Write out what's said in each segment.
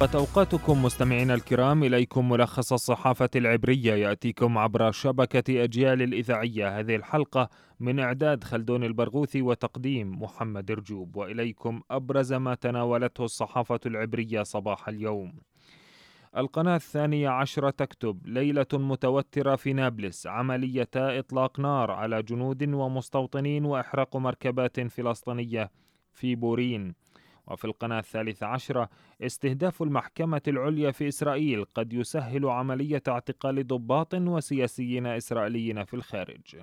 أوقاتكم مستمعينا الكرام؟ إليكم ملخص الصحافة العبرية. يأتيكم عبر شبكة أجيال الإذاعية. هذه الحلقة من إعداد خلدون البرغوثي وتقديم محمد رجوب. وإليكم أبرز ما تناولته الصحافة العبرية صباح اليوم. القناة الثانية عشرة تكتب ليلة متوترة في نابلس. عمليتا إطلاق نار على جنود ومستوطنين وإحراق مركبات فلسطينية في بورين. وفي القناة الثالثة عشرة استهداف المحكمة العليا في إسرائيل قد يسهل عملية اعتقال ضباط وسياسيين إسرائيليين في الخارج.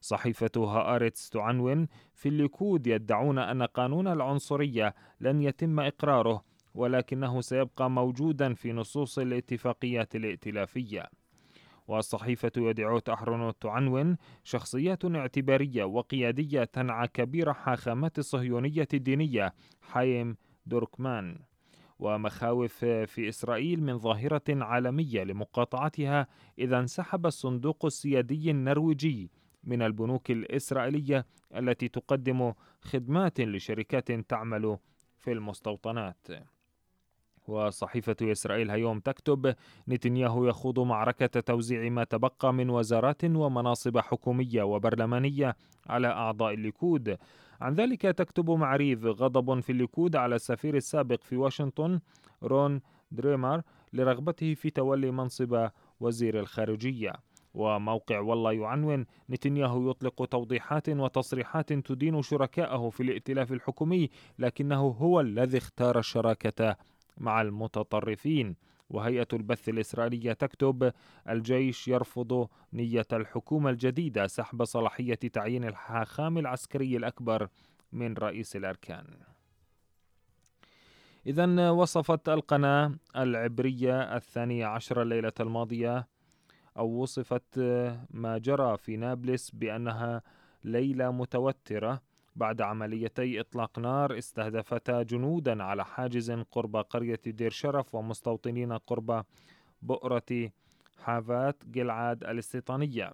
صحيفة هآرتس تعنون في الليكود يدعون أن قانون العنصرية لن يتم إقراره ولكنه سيبقى موجودا في نصوص الاتفاقيات الائتلافية. والصحيفة يدعوت أحرونوت تعنون شخصيات اعتبارية وقيادية تنعى كبير حاخامات الصهيونية الدينية. حايم دوركمان. ومخاوف في إسرائيل من ظاهرة عالمية لمقاطعتها إذا انسحب الصندوق السيادي النرويجي من البنوك الإسرائيلية التي تقدم خدمات لشركات تعمل في المستوطنات. وصحيفة إسرائيل هيوم تكتب نتنياهو يخوض معركة توزيع ما تبقى من وزارات ومناصب حكومية وبرلمانية على أعضاء الليكود. عن ذلك تكتب معاريف غضب في الليكود على السفير السابق في واشنطن رون دريمر لرغبته في تولي منصب وزير الخارجية. وموقع والله يعنون نتنياهو يطلق توضيحات وتصريحات تدين شركائه في الائتلاف الحكومي لكنه هو الذي اختار الشراكة مع المتطرفين. وهيئة البث الإسرائيلية تكتب الجيش يرفض نية الحكومة الجديدة سحب صلاحية تعيين الحاخام العسكري الأكبر من رئيس الأركان. إذا وصفت القناة العبرية الثانية عشر الليلة الماضية أو وصفت ما جرى في نابلس بأنها ليلة متوترة. بعد عمليتي إطلاق نار استهدفتا جنودا على حاجز قرب قرية دير شرف ومستوطنين قرب بؤرة حافات جلعاد الاستيطانية.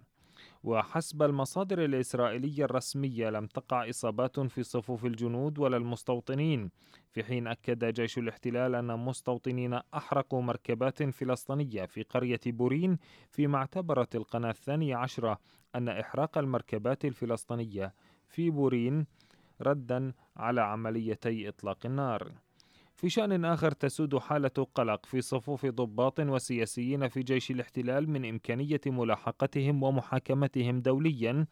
وحسب المصادر الإسرائيلية الرسمية لم تقع إصابات في صفوف الجنود ولا المستوطنين في حين أكد جيش الاحتلال أن مستوطنين أحرقوا مركبات فلسطينية في قرية بورين فيما اعتبرت القناة الثانية عشرة أن إحراق المركبات الفلسطينية في بورين ردا على عمليتي إطلاق النار في شأن آخر تسود حالة قلق في صفوف ضباط وسياسيين في جيش الاحتلال من إمكانية ملاحقتهم ومحاكمتهم دوليا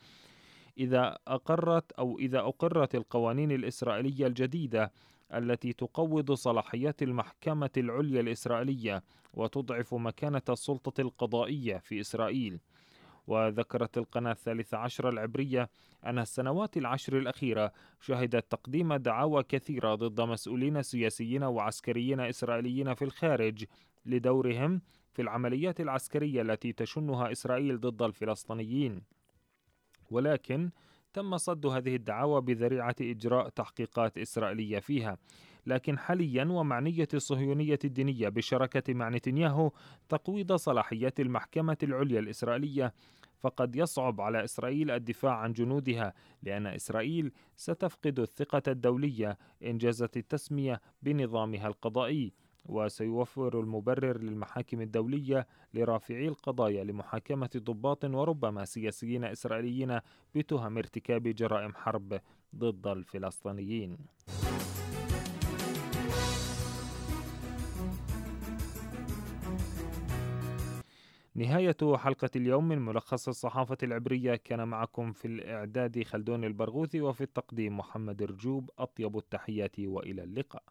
إذا أقرت أو إذا أقرت القوانين الإسرائيلية الجديدة التي تقوض صلاحيات المحكمة العليا الإسرائيلية وتضعف مكانة السلطة القضائية في إسرائيل. وذكرت القناة الثالثة عشر العبرية أن السنوات العشر الأخيرة شهدت تقديم دعاوى كثيرة ضد مسؤولين سياسيين وعسكريين إسرائيليين في الخارج لدورهم في العمليات العسكرية التي تشنها إسرائيل ضد الفلسطينيين. ولكن تم صد هذه الدعاوى بذريعة إجراء تحقيقات إسرائيلية فيها. لكن حاليا ومعنية الصهيونية الدينية بالشراكة مع نتنياهو تقويض صلاحيات المحكمة العليا الإسرائيلية فقد يصعب على إسرائيل الدفاع عن جنودها لأن إسرائيل ستفقد الثقة الدولية إن جازت التسمية بنظامها القضائي وسيوفر المبرر للمحاكم الدولية لرافعي القضايا لمحاكمة ضباط وربما سياسيين إسرائيليين بتهم ارتكاب جرائم حرب ضد الفلسطينيين. نهاية حلقة اليوم من ملخص الصحافة العبرية كان معكم في الإعداد خلدون البرغوثي وفي التقديم محمد رجوب. أطيب التحيات وإلى اللقاء.